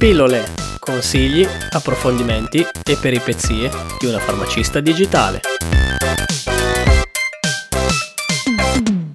Pillole, consigli, approfondimenti e peripezie di una farmacista digitale.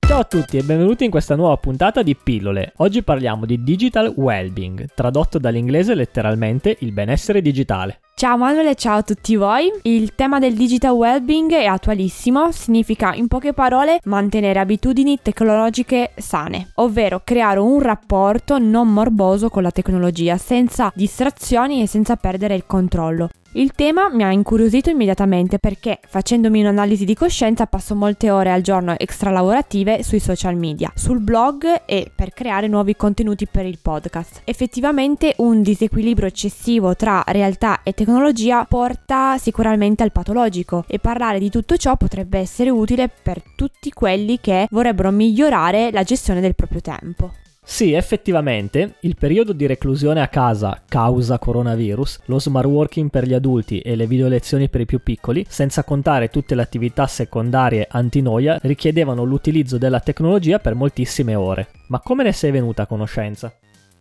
Ciao a tutti e benvenuti in questa nuova puntata di Pillole. Oggi parliamo di Digital Wellbeing, tradotto dall'inglese letteralmente il benessere digitale. Ciao Manuel e ciao a tutti voi. Il tema del digital well-being è attualissimo, significa in poche parole mantenere abitudini tecnologiche sane, ovvero creare un rapporto non morboso con la tecnologia, senza distrazioni e senza perdere il controllo. Il tema mi ha incuriosito immediatamente perché facendomi un'analisi di coscienza passo molte ore al giorno extralavorative sui social media, sul blog e per creare nuovi contenuti per il podcast. Effettivamente un disequilibrio eccessivo tra realtà e tecnologia porta sicuramente al patologico e parlare di tutto ciò potrebbe essere utile per tutti quelli che vorrebbero migliorare la gestione del proprio tempo. Sì, effettivamente, il periodo di reclusione a casa causa coronavirus, lo smart working per gli adulti e le video lezioni per i più piccoli, senza contare tutte le attività secondarie antinoia, richiedevano l'utilizzo della tecnologia per moltissime ore. Ma come ne sei venuta a conoscenza?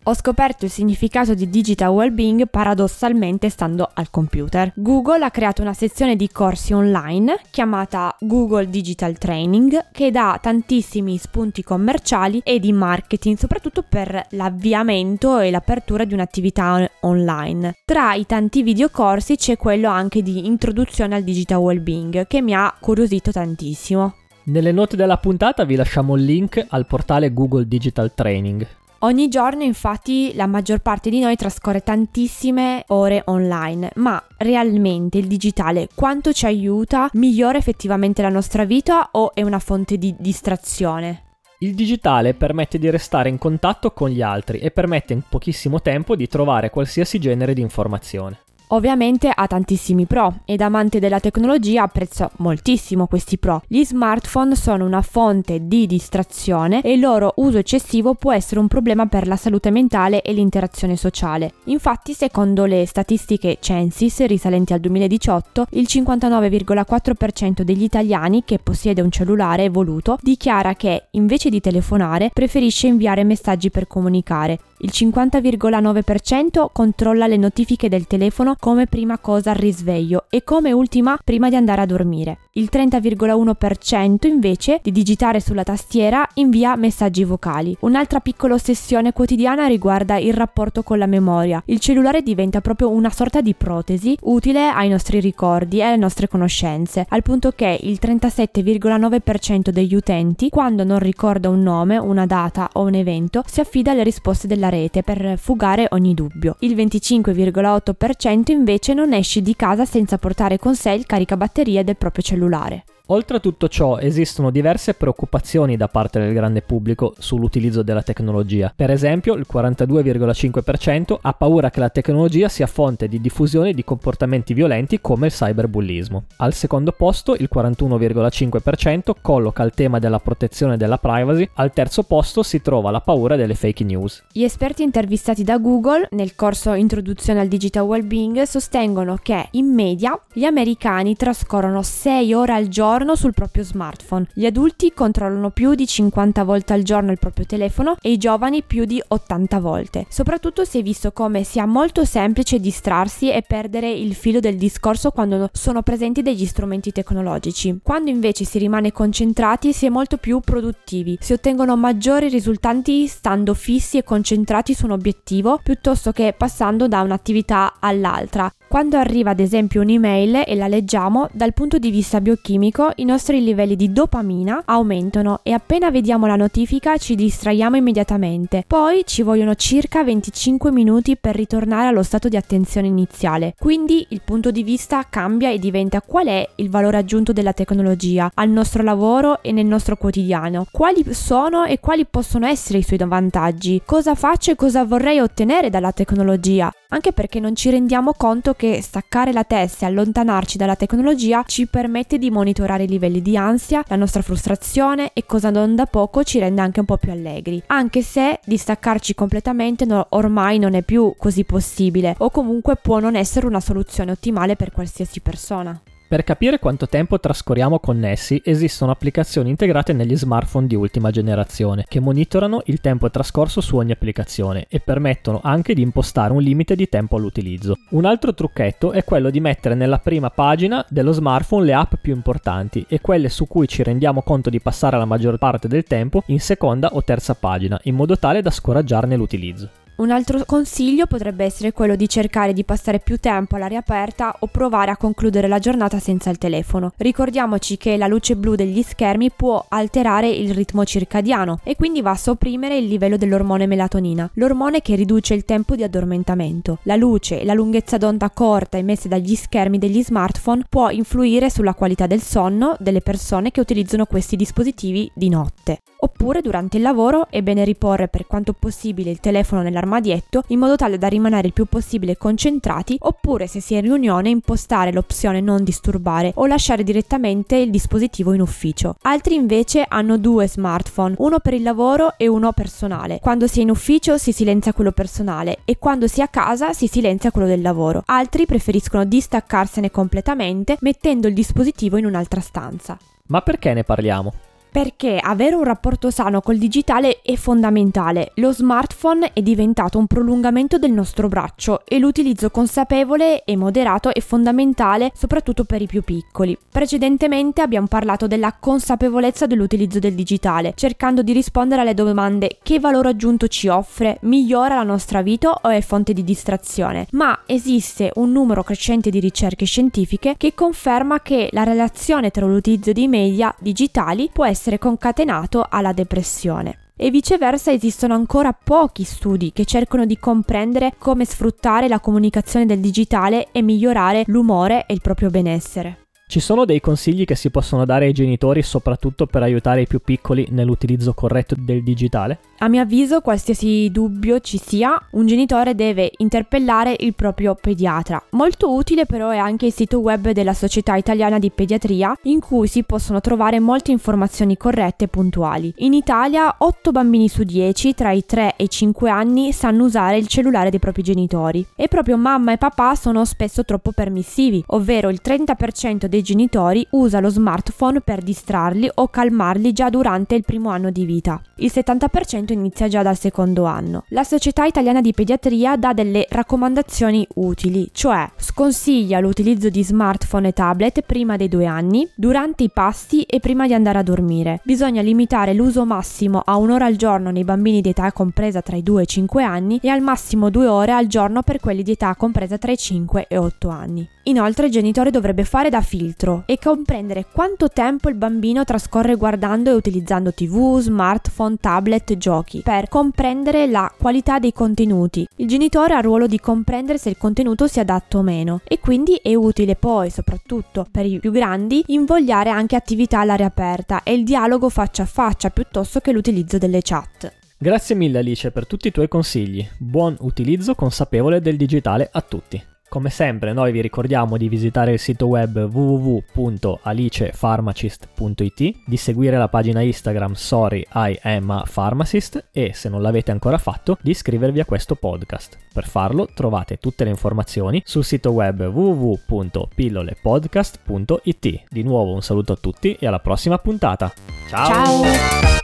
Ho scoperto il significato di digital well-being paradossalmente stando al computer. Google ha creato una sezione di corsi online chiamata Google Digital Training che dà tantissimi spunti commerciali e di marketing, soprattutto per l'avviamento e l'apertura di un'attività online. Tra i tanti videocorsi c'è quello anche di introduzione al digital well-being che mi ha curiosito tantissimo. Nelle note della puntata vi lasciamo il link al portale Google Digital Training. Ogni giorno infatti la maggior parte di noi trascorre tantissime ore online, ma realmente il digitale quanto ci aiuta? Migliora effettivamente la nostra vita o è una fonte di distrazione? Il digitale permette di restare in contatto con gli altri e permette in pochissimo tempo di trovare qualsiasi genere di informazione. Ovviamente ha tantissimi pro ed amante della tecnologia apprezzo moltissimo questi pro. Gli smartphone sono una fonte di distrazione e il loro uso eccessivo può essere un problema per la salute mentale e l'interazione sociale. Infatti, secondo le statistiche Censis risalenti al 2018, il 59,4% degli italiani che possiede un cellulare evoluto dichiara che invece di telefonare preferisce inviare messaggi per comunicare il 50,9% controlla le notifiche del telefono come prima cosa al risveglio e come ultima prima di andare a dormire. Il 30,1% invece di digitare sulla tastiera invia messaggi vocali. Un'altra piccola ossessione quotidiana riguarda il rapporto con la memoria. Il cellulare diventa proprio una sorta di protesi utile ai nostri ricordi e alle nostre conoscenze, al punto che il 37,9% degli utenti, quando non ricorda un nome, una data o un evento, si affida alle risposte della rete per fugare ogni dubbio. Il 25,8% invece non esce di casa senza portare con sé il caricabatterie del proprio cellulare. Oltre a tutto ciò esistono diverse preoccupazioni da parte del grande pubblico sull'utilizzo della tecnologia. Per esempio il 42,5% ha paura che la tecnologia sia fonte di diffusione di comportamenti violenti come il cyberbullismo. Al secondo posto il 41,5% colloca il tema della protezione della privacy, al terzo posto si trova la paura delle fake news. Gli esperti intervistati da Google nel corso Introduzione al Digital Wellbeing sostengono che in media gli americani trascorrono 6 ore al giorno giorno sul proprio smartphone. Gli adulti controllano più di 50 volte al giorno il proprio telefono e i giovani più di 80 volte. Soprattutto si è visto come sia molto semplice distrarsi e perdere il filo del discorso quando sono presenti degli strumenti tecnologici. Quando invece si rimane concentrati si è molto più produttivi, si ottengono maggiori risultati stando fissi e concentrati su un obiettivo piuttosto che passando da un'attività all'altra. Quando arriva ad esempio un'email e la leggiamo, dal punto di vista biochimico i nostri livelli di dopamina aumentano e appena vediamo la notifica ci distraiamo immediatamente. Poi ci vogliono circa 25 minuti per ritornare allo stato di attenzione iniziale. Quindi il punto di vista cambia e diventa qual è il valore aggiunto della tecnologia al nostro lavoro e nel nostro quotidiano. Quali sono e quali possono essere i suoi vantaggi? Cosa faccio e cosa vorrei ottenere dalla tecnologia? Anche perché non ci rendiamo conto che staccare la testa e allontanarci dalla tecnologia ci permette di monitorare i livelli di ansia, la nostra frustrazione e cosa non da poco ci rende anche un po' più allegri. Anche se distaccarci completamente no, ormai non è più così possibile o comunque può non essere una soluzione ottimale per qualsiasi persona. Per capire quanto tempo trascorriamo connessi, esistono applicazioni integrate negli smartphone di ultima generazione che monitorano il tempo trascorso su ogni applicazione e permettono anche di impostare un limite di tempo all'utilizzo. Un altro trucchetto è quello di mettere nella prima pagina dello smartphone le app più importanti e quelle su cui ci rendiamo conto di passare la maggior parte del tempo in seconda o terza pagina, in modo tale da scoraggiarne l'utilizzo. Un altro consiglio potrebbe essere quello di cercare di passare più tempo all'aria aperta o provare a concludere la giornata senza il telefono. Ricordiamoci che la luce blu degli schermi può alterare il ritmo circadiano e quindi va a sopprimere il livello dell'ormone melatonina, l'ormone che riduce il tempo di addormentamento. La luce e la lunghezza d'onda corta emesse dagli schermi degli smartphone può influire sulla qualità del sonno delle persone che utilizzano questi dispositivi di notte. Oppure durante il lavoro è bene riporre per quanto possibile il telefono nell'armadietto in modo tale da rimanere il più possibile concentrati oppure se si è in riunione impostare l'opzione non disturbare o lasciare direttamente il dispositivo in ufficio. Altri invece hanno due smartphone, uno per il lavoro e uno personale. Quando si è in ufficio si silenzia quello personale e quando si è a casa si silenzia quello del lavoro. Altri preferiscono distaccarsene completamente mettendo il dispositivo in un'altra stanza. Ma perché ne parliamo? Perché avere un rapporto sano col digitale è fondamentale. Lo smartphone è diventato un prolungamento del nostro braccio e l'utilizzo consapevole e moderato è fondamentale soprattutto per i più piccoli. Precedentemente abbiamo parlato della consapevolezza dell'utilizzo del digitale, cercando di rispondere alle domande che valore aggiunto ci offre, migliora la nostra vita o è fonte di distrazione. Ma esiste un numero crescente di ricerche scientifiche che conferma che la relazione tra l'utilizzo dei media digitali può essere essere concatenato alla depressione. E viceversa esistono ancora pochi studi che cercano di comprendere come sfruttare la comunicazione del digitale e migliorare l'umore e il proprio benessere. Ci sono dei consigli che si possono dare ai genitori soprattutto per aiutare i più piccoli nell'utilizzo corretto del digitale? A mio avviso, qualsiasi dubbio ci sia, un genitore deve interpellare il proprio pediatra. Molto utile però è anche il sito web della Società Italiana di Pediatria, in cui si possono trovare molte informazioni corrette e puntuali. In Italia, 8 bambini su 10 tra i 3 e i 5 anni sanno usare il cellulare dei propri genitori. E proprio mamma e papà sono spesso troppo permissivi, ovvero il 30% dei genitori usa lo smartphone per distrarli o calmarli già durante il primo anno di vita. Il 70% inizia già dal secondo anno. La Società Italiana di Pediatria dà delle raccomandazioni utili, cioè sconsiglia l'utilizzo di smartphone e tablet prima dei due anni, durante i pasti e prima di andare a dormire. Bisogna limitare l'uso massimo a un'ora al giorno nei bambini di età compresa tra i 2 e i 5 anni e al massimo due ore al giorno per quelli di età compresa tra i 5 e 8 anni. Inoltre il genitore dovrebbe fare da filtro e comprendere quanto tempo il bambino trascorre guardando e utilizzando tv, smartphone, tablet giochi per comprendere la qualità dei contenuti. Il genitore ha il ruolo di comprendere se il contenuto si adatta o meno e quindi è utile poi, soprattutto per i più grandi, invogliare anche attività all'aria aperta e il dialogo faccia a faccia piuttosto che l'utilizzo delle chat. Grazie mille Alice per tutti i tuoi consigli. Buon utilizzo consapevole del digitale a tutti. Come sempre noi vi ricordiamo di visitare il sito web www.alicepharmacist.it, di seguire la pagina Instagram Sorry I am a Pharmacist e se non l'avete ancora fatto di iscrivervi a questo podcast. Per farlo trovate tutte le informazioni sul sito web www.pillolepodcast.it. Di nuovo un saluto a tutti e alla prossima puntata. Ciao! Ciao.